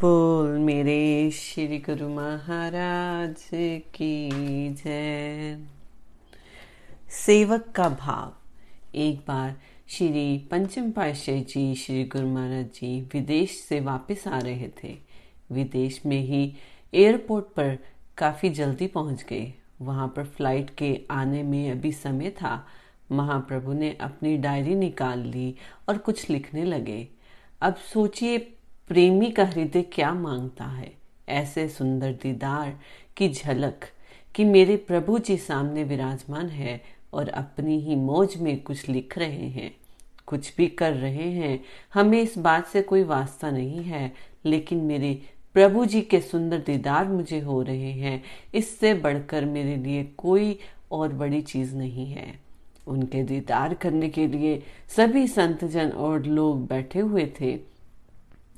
बोल मेरे श्री गुरु महाराज की जय। सेवक का भाव। एक बार श्री पंचम पातशाही जी, श्री गुरु महाराज जी विदेश से वापस आ रहे थे। विदेश में ही एयरपोर्ट पर काफ़ी जल्दी पहुँच गए। वहाँ पर फ़्लाइट के आने में अभी समय था। महाप्रभु ने अपनी डायरी निकाल ली और कुछ लिखने लगे। अब सोचिए प्रेमी का हृदय क्या माँगता है? ऐसे सुंदर दीदार की झलक कि मेरे प्रभु जी सामने विराजमान है और अपनी ही मौज में कुछ लिख रहे हैं। कुछ भी कर रहे हैं। हमें इस बात से कोई वास्ता नहीं है, लेकिन मेरे प्रभु जी के सुंदर दीदार मुझे हो रहे हैं। इससे बढ़कर मेरे लिए कोई और बड़ी चीज़ नहीं है। उनके दीदार करने के लिए सभी संतजन और लोग बैठे हुए थे।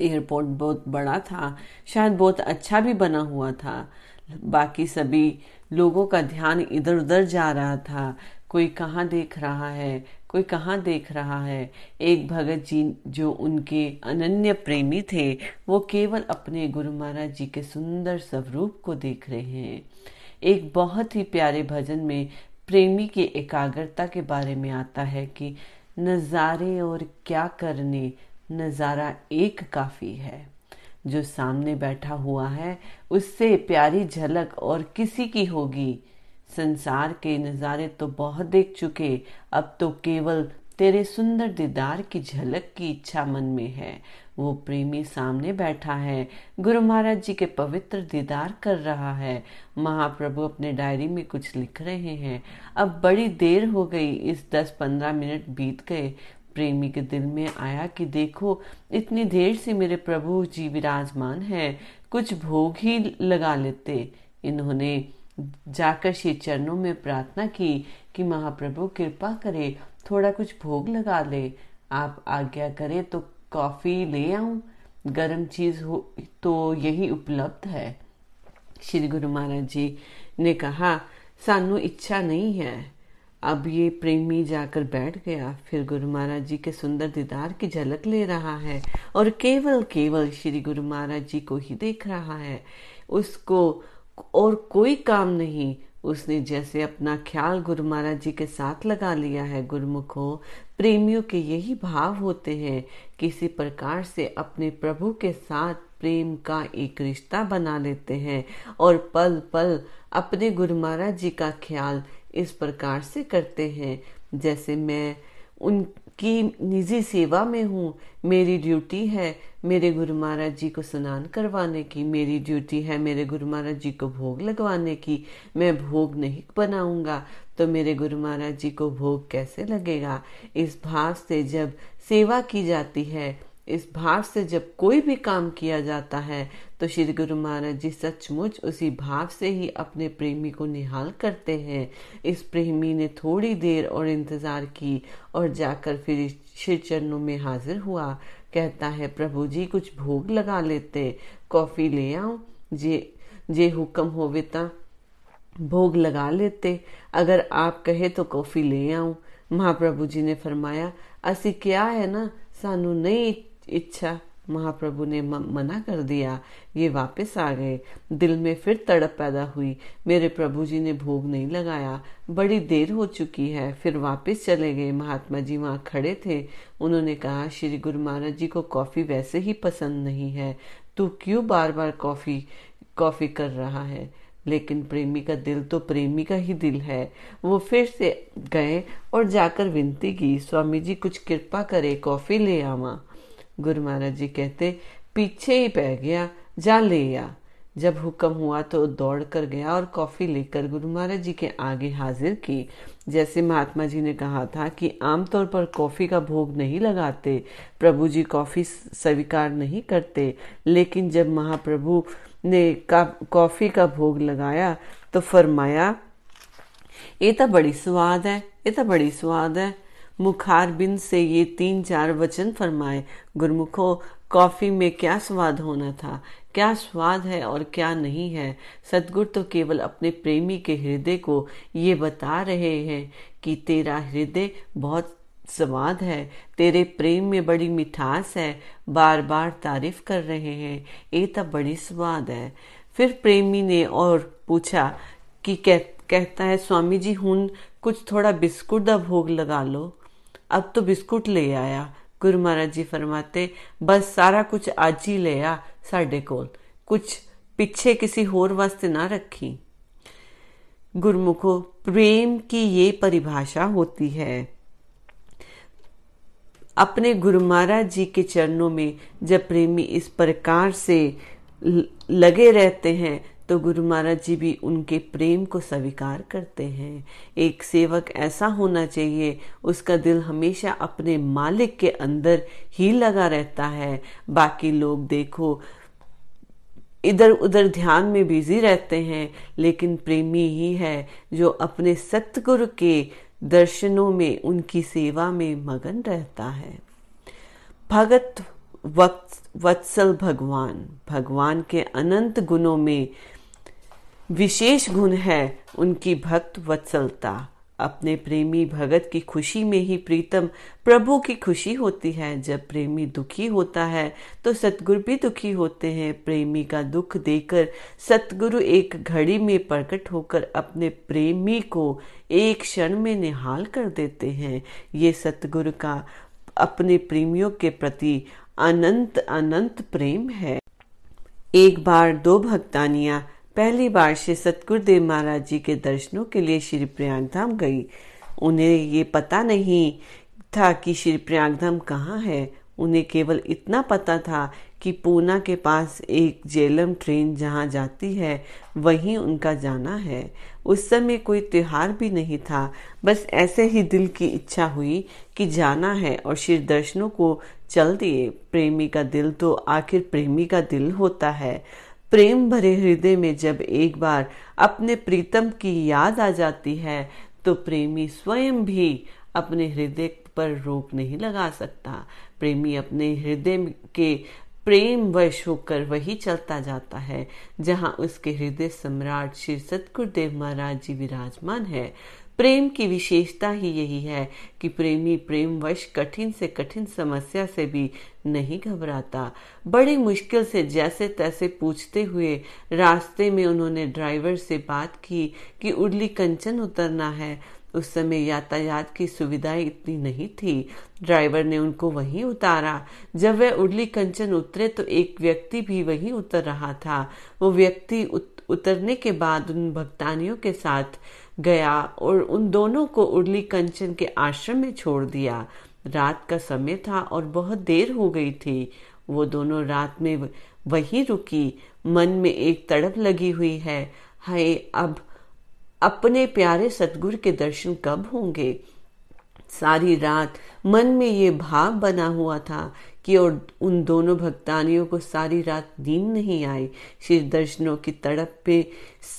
एयरपोर्ट बहुत बड़ा था, शायद बहुत अच्छा भी बना हुआ था। बाकी सभी लोगों का ध्यान इधर उधर जा रहा था। कोई कहाँ देख रहा है, कोई कहाँ देख रहा है। एक भगत जी जो उनके अनन्य प्रेमी थे, वो केवल अपने गुरु महाराज जी के सुंदर स्वरूप को देख रहे हैं। एक बहुत ही प्यारे भजन में प्रेमी की एकाग्रता के बारे में आता है कि नज़ारे और क्या करने नज़ारा एक काफ़ी है। जो सामने बैठा हुआ है, उससे प्यारी झलक और किसी की होगी। संसार के नज़ारे तो बहुत देख चुके, अब तो केवल तेरे सुंदर दीदार की झलक की इच्छा मन में है। वो प्रेमी सामने बैठा है, गुरु महाराज जी के पवित्र दीदार कर रहा है। महाप्रभु अपने डायरी में कुछ लिख रहे हैं। अब बड़ी देर हो गई, इस दस पंद्रह मिनट बीत गए। प्रेमी के दिल में आया कि देखो, इतनी देर से मेरे प्रभु जी विराजमान है, कुछ भोग ही लगा लेते। इन्होंने जाकर श्री चरणों में प्रार्थना की कि महाप्रभु कृपा करे, थोड़ा कुछ भोग लगा ले। आप आज्ञा करें तो कॉफ़ी ले आऊँ। गर्म चीज़ हो तो यही उपलब्ध है। श्री गुरु महाराज जी ने कहा, सानू इच्छा नहीं है। अब ये प्रेमी जाकर बैठ गया। फिर गुरु महाराज जी के सुंदर दीदार की झलक ले रहा है और केवल केवल श्री गुरु महाराज जी को ही देख रहा है। उसको और कोई काम नहीं। उसने जैसे अपना ख्याल गुरु महाराज जी के साथ लगा लिया है। गुरुमुखो, प्रेमियों के यही भाव होते हैं। किसी प्रकार से अपने प्रभु के साथ प्रेम का एक रिश्ता बना लेते हैं और पल पल अपने गुरु महाराज जी का ख्याल इस प्रकार से करते हैं। जैसे मैं उनकी निजी सेवा में हूँ, मेरी ड्यूटी है मेरे गुरु महाराज जी को स्नान करवाने की, मेरी ड्यूटी है मेरे गुरु महाराज जी को भोग लगवाने की, मैं भोग नहीं बनाऊँगा तो मेरे गुरु महाराज जी को भोग कैसे लगेगा? इस भाव से जब सेवा की जाती है, इस भाव से जब कोई भी काम किया जाता है तो श्री गुरु महाराज जी सचमुच उसी भाव से ही अपने प्रेमी को निहाल करते हैं। इस प्रेमी ने थोड़ी देर और इंतज़ार की और जाकर फिर श्री चरणों में हाजिर हुआ। कहता है, प्रभु जी, कुछ भोग लगा लेते। कॉफ़ी ले आओ। जे जे हुक्म होवे ता भोग लगा लेते। अगर आप कहे तो कॉफ़ी ले आऊँ महाप्रभु जी ने फरमाया, असी क्या है ना? सानू नहीं इच्छा। महाप्रभु ने मना कर दिया, ये वापस आ गए। दिल में फिर तड़प पैदा हुई। मेरे प्रभु जी ने भोग नहीं लगाया। बड़ी देर हो चुकी है, फिर वापस चले गए। महात्मा जी वहाँ खड़े थे। उन्होंने कहा, श्री गुरु महाराज जी को कॉफ़ी वैसे ही पसंद नहीं है। तू क्यों बार बार कॉफ़ी कॉफ़ी कर रहा है? लेकिन प्रेमी का दिल तो प्रेमी का ही दिल है। वो फिर से गए और जाकर विनती की, स्वामी जी, कुछ कृपा करे, कॉफ़ी ले आवा। गुरु महाराज जी कहते, पीछे ही पै गया, जा ले आ। जब हुक्म हुआ तो दौड़ कर गया और कॉफ़ी लेकर गुरु महाराज जी के आगे हाजिर की। जैसे महात्मा जी ने कहा था कि आमतौर पर कॉफ़ी का भोग नहीं लगाते, प्रभु जी कॉफ़ी स्वीकार नहीं करते, लेकिन जब महाप्रभु ने कॉफ़ी का भोग लगाया तो फरमाया, ये तो बड़ी स्वाद है, ये तो बड़ी स्वाद है। मुखार बिन से ये तीन चार वचन फरमाए गुरमुखो कॉफ़ी में क्या स्वाद होना था? क्या स्वाद है और क्या नहीं है? सदगुरु तो केवल अपने प्रेमी के हृदय को ये बता रहे हैं कि तेरा हृदय बहुत स्वाद है तेरे प्रेम में बड़ी मिठास है बार बार तारीफ़ कर रहे हैं ये तो बड़ी स्वाद है। फिर प्रेमी ने और पूछा कि कह, कहता है स्वामी जी हूँ कुछ थोड़ा बिस्कुट का भोग लगा लो। अब तो बिस्कुट ले आया। गुरु महाराज जी फरमाते, बस सारा कुछ आज ही ले आ साडे कोल। कुछ पिछे किसी होर वास्ते ना रखी। गुरमुखो, प्रेम की ये परिभाषा होती है। अपने गुरु महाराज जी के चरणों में जब प्रेमी इस प्रकार से लगे रहते हैं तो गुरु महाराज जी भी उनके प्रेम को स्वीकार करते हैं। एक सेवक ऐसा होना चाहिए, उसका दिल हमेशा अपने मालिक के अंदर ही लगा रहता है। बाकी लोग देखो इधर उधर ध्यान में बिज़ी रहते हैं, लेकिन प्रेमी ही है जो अपने सतगुरु के दर्शनों में, उनकी सेवा में मगन रहता है। भगत वत्सल भगवान भगवान के अनंत गुणों में विशेष गुण है उनकी भक्त वत्सलता। अपने प्रेमी भगत की खुशी में ही प्रीतम प्रभु की खुशी होती है। जब प्रेमी दुखी होता है तो सतगुरु भी दुखी होते हैं। प्रेमी का दुख देकर सतगुरु एक घड़ी में प्रकट होकर अपने प्रेमी को एक क्षण में निहाल कर देते हैं। ये सतगुरु का अपने प्रेमियों के प्रति अनंत अनंत प्रेम है। एक बार दो भक्तानियाँ पहली बार श्री सतगुरुदेव महाराज जी के दर्शनों के लिए श्री प्रयाग धाम गई। उन्हें ये पता नहीं था कि श्री प्रयाग धाम कहाँ है। उन्हें केवल इतना पता था कि पूना के पास एक जेलम ट्रेन जहाँ जाती है, वहीं उनका जाना है। उस समय कोई त्योहार भी नहीं था। बस ऐसे ही दिल की इच्छा हुई कि जाना है और श्री दर्शनों को चल दिए। प्रेमी का दिल तो आखिर प्रेमी का दिल होता है। प्रेम भरे हृदय में जब एक बार अपने प्रीतम की याद आ जाती है तो प्रेमी स्वयं भी अपने हृदय पर रोक नहीं लगा सकता। प्रेमी अपने हृदय के प्रेम वश होकर वही चलता जाता है, जहाँ उसके हृदय सम्राट श्री सतगुरुदेव महाराज जी विराजमान है। प्रेम की विशेषता ही यही है कि प्रेमी प्रेम वश कठिन से कठिन समस्या से भी नहीं घबराता। बड़ी मुश्किल से जैसे तैसे पूछते हुए रास्ते में उन्होंने ड्राइवर से बात की कि उड़ली कंचन उतरना है। उस समय यातायात की सुविधाएँ इतनी नहीं थी। ड्राइवर ने उनको वहीं उतारा। जब वह उड़ली कंचन उतरे तो एक व्यक्ति भी वहीं उतर रहा था। वो व्यक्ति उतरने के बाद उन भक्तानियों के साथ गया और उन दोनों को उर्ली कंचन के आश्रम में छोड़ दिया। रात का समय था और बहुत देर हो गई थी। वो दोनों रात में वहीं रुकी। मन में एक तड़प लगी हुई है। हाय, अब अपने प्यारे सतगुरु के दर्शन कब होंगे? सारी रात मन में ये भाव बना हुआ था कि और उन दोनों भक्तानियों को सारी रात नींद नहीं आई। श्री दर्शनों की तड़प पे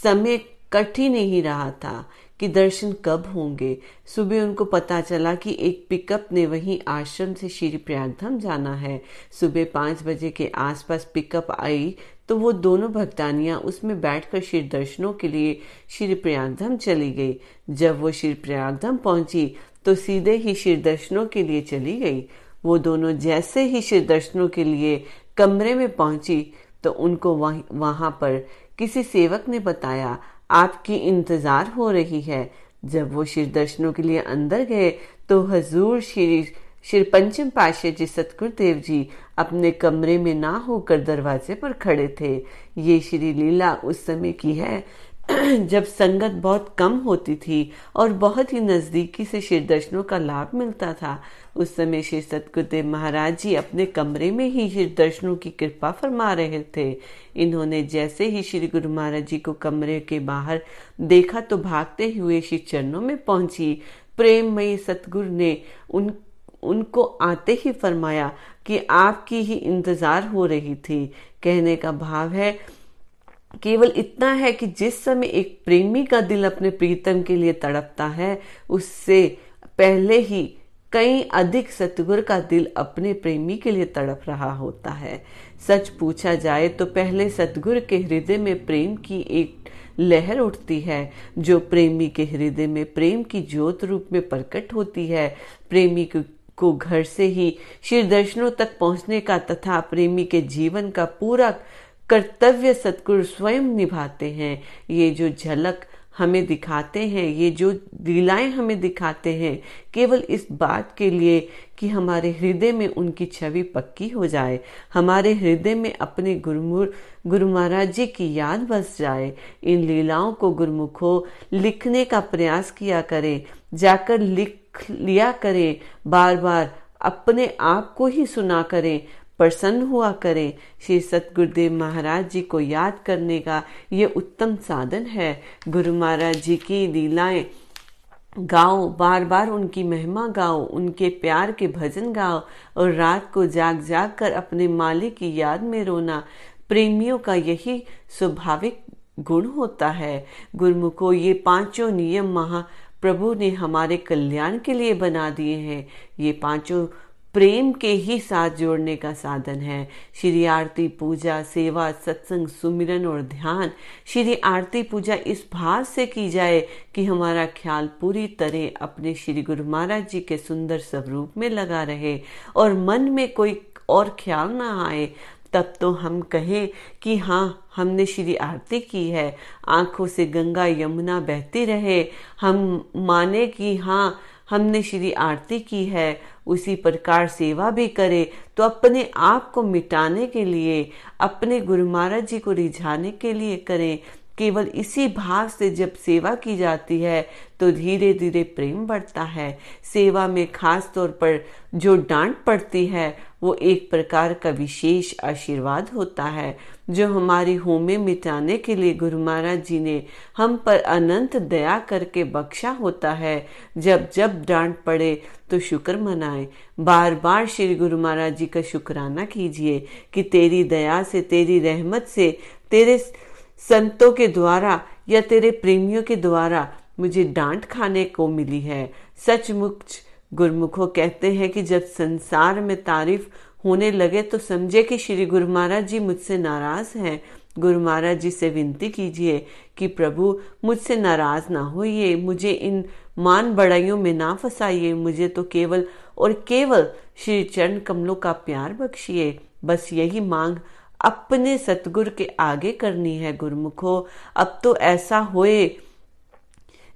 समय कठिन ही नहीं रहा था कि दर्शन कब होंगे। सुबह उनको पता चला कि एक पिकअप ने वहीं आश्रम से श्री प्रयागधाम जाना है। सुबह पाँच बजे के आसपास पिकअप आई तो वो दोनों भक्तानियाँ उसमें बैठकर श्री दर्शनों के लिए श्री प्रयागधाम चली गई। जब वो श्री प्रयागधाम पहुँची तो सीधे ही श्री दर्शनों के लिए चली गई। वो दोनों जैसे ही श्री दर्शनों के लिए कमरे में पहुँची तो उनको वहाँ पर किसी सेवक ने बताया, आपकी इंतज़ार हो रही है। जब वो श्री दर्शनों के लिए अंदर गए तो हजूर श्री श्री पंचम पाशा जी सतगुरुदेव जी अपने कमरे में ना होकर दरवाजे पर खड़े थे। ये श्री लीला उस समय की है जब संगत बहुत कम होती थी और बहुत ही नजदीकी से श्री दर्शनों का लाभ मिलता था, उस समय श्री सतगुरुदेव महाराज जी अपने कमरे में ही श्री दर्शनों की कृपा फरमा रहे थे। इन्होंने जैसे ही श्री गुरु महाराज जी को कमरे के बाहर देखा तो भागते हुए श्री चरणों में पहुँची। प्रेममयी सतगुरु ने उन, उनको आते ही फरमाया कि आपकी ही इंतज़ार हो रही थी। कहने का भाव है केवल इतना है कि जिस समय एक प्रेमी का दिल अपने प्रीतम के लिए तड़पता है, उससे पहले ही कई अधिक सतगुर का दिल अपने प्रेमी के लिए तड़प रहा होता है। सच पूछा जाए तो पहले सतगुर के हृदय में प्रेम की एक लहर उठती है, जो प्रेमी के हृदय में प्रेम की ज्योत रूप में प्रकट होती है। प्रेमी को घर से ही श्री दर्शनों तक पहुँचने का तथा प्रेमी के जीवन का पूरा कर्तव्य सतगुरु स्वयं निभाते हैं। ये जो झलक हमें दिखाते हैं, ये जो लीलाएँ हमें दिखाते हैं, केवल इस बात के लिए कि हमारे हृदय में उनकी छवि पक्की हो जाए, हमारे हृदय में अपने गुरुमुर, गुरु महाराज जी की याद बस जाए, इन लीलाओं को गुरुमुखो लिखने का प्रयास किया करें, जाकर लिख लिया करें बार बार अपने आप को ही सुना करें प्रसन्न हुआ करें। श्री सतगुरुदेव महाराज जी को याद करने का ये उत्तम साधन है। गुरु महाराज जी की लीलाएँ गाओ बार बार उनकी महिमा गाओ, उनके प्यार के भजन गाओ और रात को जाग जाग कर अपने मालिक की याद में रोना। प्रेमियों का यही स्वाभाविक गुण होता है। गुरुमुखो, ये पाँचों नियम महा प्रभु ने हमारे कल्याण के लिए बना दिए हैं। ये पाँचों प्रेम के ही साथ जोड़ने का साधन है। श्री आरती पूजा, सेवा, सत्संग, सुमिरन और ध्यान। श्री आरती पूजा इस भाव से की जाए कि हमारा ख्याल पूरी तरह अपने श्री गुरु महाराज जी के सुंदर स्वरूप में लगा रहे और मन में कोई और ख्याल ना आए, तब तो हम कहें कि हाँ हमने श्री आरती की है। आँखों से गंगा यमुना बहती रहे। हम माने कि हाँ हमने श्री आरती की है, उसी प्रकार सेवा भी करे तो अपने आप को मिटाने के लिए, अपने गुरु महाराज जी को रिझाने के लिए करें। केवल इसी भाव से जब सेवा की जाती है तो धीरे धीरे प्रेम बढ़ता है। सेवा में खास तौर पर जो डांट पड़ती है, वो एक प्रकार का विशेष आशीर्वाद होता है, जो हमारी होमे मिटाने के लिए गुरु महाराज जी ने हम पर अनंत दया करके बख्शा होता है। जब जब डांट पड़े तो शुक्र मनाए। बार बार श्री गुरु महाराज जी का शुक्राना कीजिए कि तेरी दया से, तेरी रहमत से, तेरे संतों के द्वारा या तेरे प्रेमियों के द्वारा मुझे डांट खाने को मिली है। सचमुच गुरमुखो कहते हैं कि जब संसार में तारीफ़ होने लगे तो समझे कि श्री गुरु महाराज जी मुझसे नाराज़ हैं। गुरु महाराज जी से विनती कीजिए कि प्रभु, मुझसे नाराज़ ना होइए, मुझे इन मान बड़ाइयों में ना फंसाइए, मुझे तो केवल और केवल श्री चरण कमलों का प्यार बख्शिए। बस यही मांग अपने सतगुर के आगे करनी है गुरमुखो। अब तो ऐसा होए,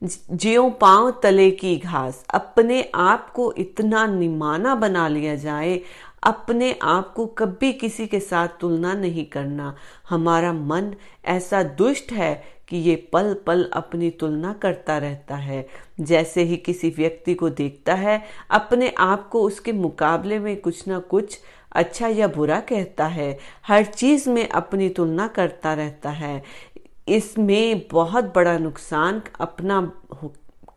ज्यो पाँव तले की घास, अपने आप को इतना निमाना बना लिया जाए, अपने आप को कभी किसी के साथ तुलना नहीं करना। हमारा मन ऐसा दुष्ट है कि ये पल पल अपनी तुलना करता रहता है। जैसे ही किसी व्यक्ति को देखता है, अपने आप को उसके मुकाबले में कुछ ना कुछ अच्छा या बुरा कहता है। हर चीज़ में अपनी तुलना करता रहता है। इसमें बहुत बड़ा नुकसान अपना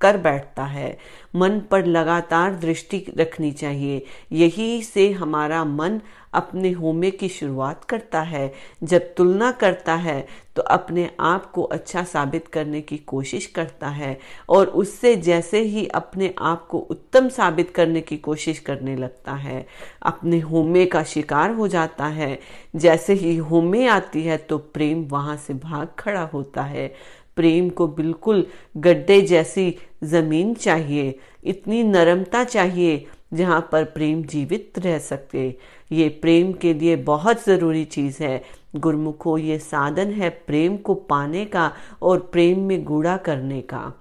कर बैठता है। मन पर लगातार दृष्टि रखनी चाहिए। यही से हमारा मन अपने होमे की शुरुआत करता है। जब तुलना करता है तो अपने आप को अच्छा साबित करने की कोशिश करता है और उससे जैसे ही अपने आप को उत्तम साबित करने की कोशिश करने लगता है। अपने होमे का शिकार हो जाता है। जैसे ही होमे आती है तो प्रेम वहाँ से भाग खड़ा होता है। प्रेम को बिल्कुल गड्ढे जैसी ज़मीन चाहिए, इतनी नरमता चाहिए जहाँ पर प्रेम जीवित रह सके। ये प्रेम के लिए बहुत ज़रूरी चीज़ है। गुरमुखो, ये साधन है प्रेम को पाने का और प्रेम में गुड़ा करने का।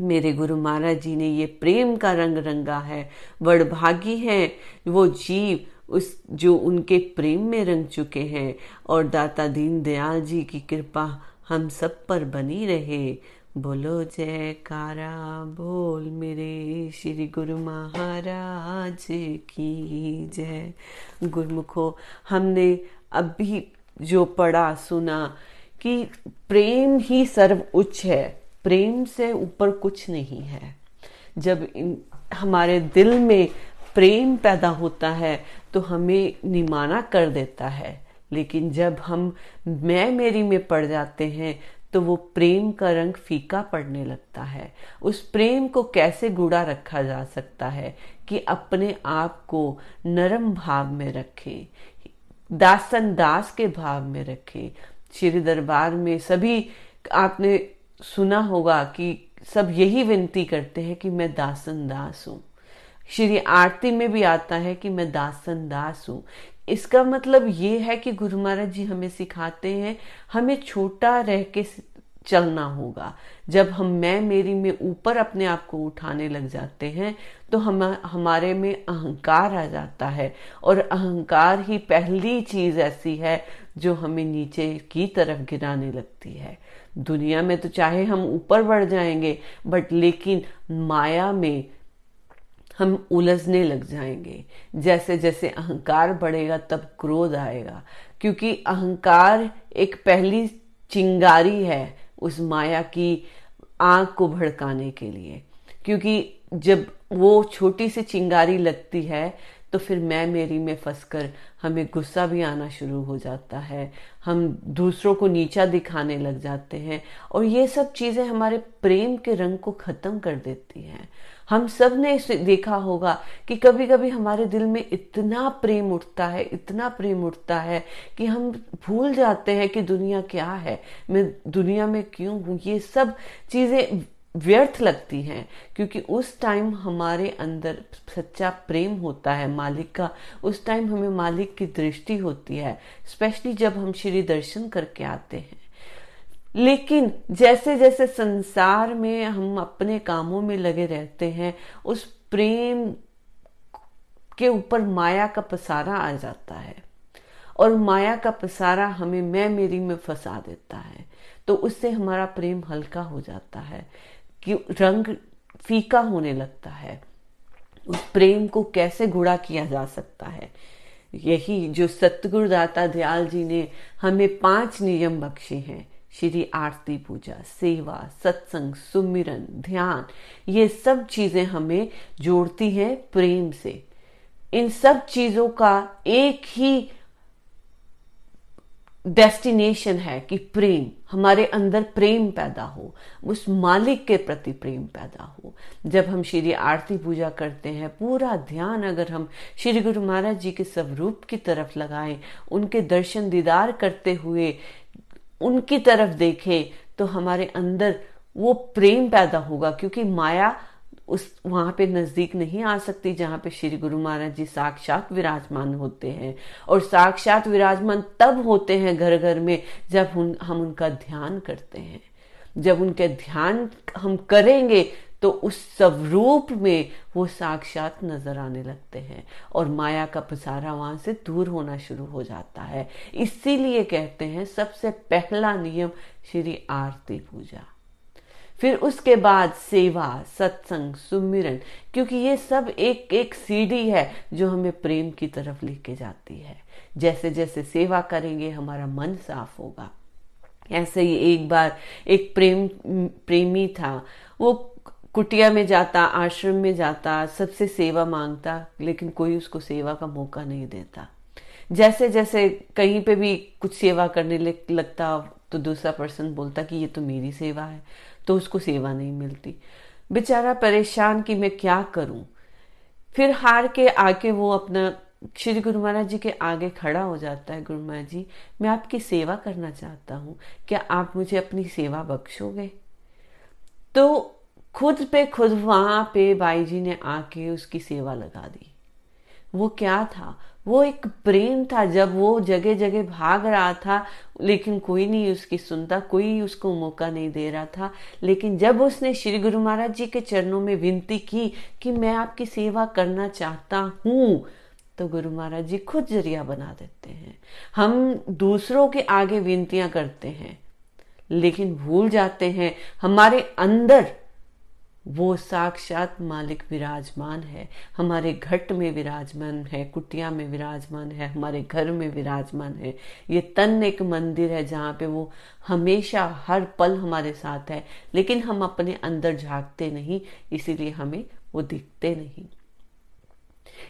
मेरे गुरु महाराज जी ने ये प्रेम का रंग रंगा है। वड़भागी है वो जीव उस, जो उनके प्रेम में रंग चुके हैं। और दाता दीन दयाल जी की कृपा हम सब पर बनी रहे। बोलो जयकारा बोल मेरे श्री गुरु महाराज की जय। गुरुमुखो हमने अभी जो पढ़ा सुना कि प्रेम ही सर्व उच्च है। प्रेम से ऊपर कुछ नहीं है। जब इन, हमारे दिल में प्रेम पैदा होता है तो हमें निमाना कर देता है। लेकिन जब हम मैं मेरी में पड़ जाते हैं तो वो प्रेम का रंग फीका पड़ने लगता है। उस प्रेम को कैसे गुड़ा रखा जा सकता है कि अपने आप को नरम भाव में रखे, दासन दास के भाव में रखे। श्री दरबार में सभी, आपने सुना होगा कि सब यही विनती करते हैं कि मैं दासन दास हूँ। श्री आरती में भी आता है कि मैं दासन दास हूँ। इसका मतलब ये है कि गुरु महाराज जी हमें सिखाते हैं, हमें छोटा रह के चलना होगा। जब हम, मैं मेरी, में ऊपर अपने आप को उठाने लग जाते हैं तो हम, हमारे में अहंकार आ जाता है। और अहंकार ही पहली चीज़ ऐसी है जो हमें नीचे की तरफ़ गिराने लगती है। दुनिया में तो चाहे हम ऊपर बढ़ जाएँगे, बट लेकिन माया में हम उलझने लग जाएँगे। जैसे जैसे अहंकार बढ़ेगा, तब क्रोध आएगा। क्योंकि अहंकार एक पहली चिंगारी है उस माया की आँख को भड़काने के लिए। क्योंकि जब वो छोटी सी चिंगारी लगती है तो फिर मैं मेरी में फंसकर हमें गुस्सा भी आना शुरू हो जाता है। हम दूसरों को नीचा दिखाने लग जाते हैं। और ये सब चीज़ें हमारे प्रेम के रंग को खत्म कर देती हैं। हम सबने देखा होगा कि कभी कभी हमारे दिल में इतना प्रेम उठता है, इतना प्रेम उठता है कि हम भूल जाते हैं कि दुनिया क्या है। मैं दुनिया में क्यों हूँ? ये सब चीज़ें व्यर्थ लगती हैं, क्योंकि उस टाइम हमारे अंदर सच्चा प्रेम होता है, मालिक का। उस टाइम हमें मालिक की दृष्टि होती है, स्पेशली जब हम श्री दर्शन करके आते हैं। लेकिन जैसे जैसे संसार में हम अपने कामों में लगे रहते हैं, उस प्रेम के ऊपर माया का पसारा आ जाता है। और माया का पसारा हमें मैं मेरी में फंसा देता है। तो उससे हमारा प्रेम हल्का हो जाता है, कि रंग फीका होने लगता है। उस प्रेम को कैसे गुड़ा किया जा सकता है? यही जो सतगुरुदाता दयाल जी ने हमें पाँच नियम बख्शे हैं। श्री आरती पूजा, सेवा, सत्संग, सुमिरन, ध्यान, ये सब चीज़ें हमें जोड़ती हैं प्रेम से। इन सब चीज़ों का एक ही डेस्टिनेशन है कि प्रेम, हमारे अंदर प्रेम पैदा हो, उस मालिक के प्रति प्रेम पैदा हो। जब हम श्री आरती पूजा करते हैं, पूरा ध्यान अगर हम श्री गुरु महाराज जी के स्वरूप की तरफ़ लगाएँ, उनके दर्शन दीदार करते हुए उनकी तरफ़ देखें तो हमारे अंदर वो प्रेम पैदा होगा, क्योंकि माया उस, वहाँ पे नज़दीक नहीं आ सकती जहाँ पे श्री गुरु महाराज जी साक्षात विराजमान होते हैं। और साक्षात विराजमान तब होते हैं घर घर में जब हम उनका ध्यान करते हैं। जब उनके ध्यान हम करेंगे तो उस स्वरूप में वो साक्षात नज़र आने लगते हैं और माया का पसारा वहाँ से दूर होना शुरू हो जाता है। इसीलिए कहते हैं, सबसे पहला नियम श्री आरती पूजा। फिर उसके बाद सेवा, सत्संग, सुमिरन, क्योंकि ये सब एक एक सीढ़ी है जो हमें प्रेम की तरफ़ लेके जाती है। जैसे जैसे सेवा करेंगे, हमारा मन साफ़ होगा। ऐसे ही एक बार एक प्रेम, प्रेमी था, वो कुटिया में जाता, आश्रम में जाता, सबसे सेवा माँगता, लेकिन कोई उसको सेवा का मौका नहीं देता। जैसे जैसे कहीं पे भी कुछ सेवा करने लगता तो दूसरा पर्सन बोलता कि ये तो मेरी सेवा है तो उसको सेवा नहीं मिलती। बेचारा परेशान कि मैं क्या करूँ? फिर हार के आके वो अपना, श्री गुरु महाराज जी के आगे खड़ा हो जाता है, गुरु महाराज जी, मैं आपकी सेवा करना चाहता हूँ, क्या आप मुझे अपनी सेवा बख्शोगे? तो खुद पे, खुद वहाँ पे बाई जी ने आके उसकी सेवा लगा दी। वो क्या था? वो एक प्रेम था। जब वो जगह जगह भाग रहा था, लेकिन कोई नहीं उसकी सुनता, कोई उसको मौका नहीं दे रहा था। लेकिन जब उसने श्री गुरु महाराज जी के चरणों में विनती की कि मैं आपकी सेवा करना चाहता हूँ तो गुरु महाराज जी खुद ज़रिया बना देते हैं। हम दूसरों के आगे विनतियाँ करते हैं, लेकिन भूल जाते हैं। हमारे अंदर वो साक्षात मालिक विराजमान है। हमारे घट में विराजमान है, कुटिया में विराजमान है, हमारे घर में विराजमान है। ये तन एक मंदिर है जहाँ पे वो हमेशा हर पल हमारे साथ है। लेकिन हम अपने अंदर झांकते नहीं, इसीलिए हमें वो दिखते नहीं।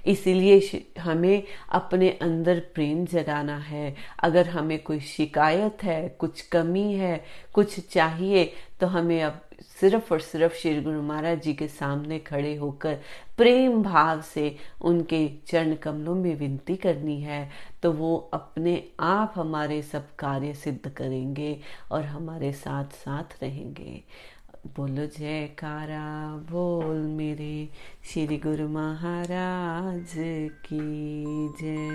इसीलिए हमें अपने अंदर प्रेम जगाना है। अगर हमें कोई शिकायत है, कुछ कमी है, कुछ चाहिए तो हमें अब सिर्फ़ और सिर्फ़ श्री गुरु महाराज जी के सामने खड़े होकर प्रेम भाव से उनके चरण कमलों में विनती करनी है तो वो अपने आप हमारे सब कार्य सिद्ध करेंगे और हमारे साथ साथ रहेंगे। बोलो, जयकारा, बोल मेरे श्री गुरु महाराज की जय।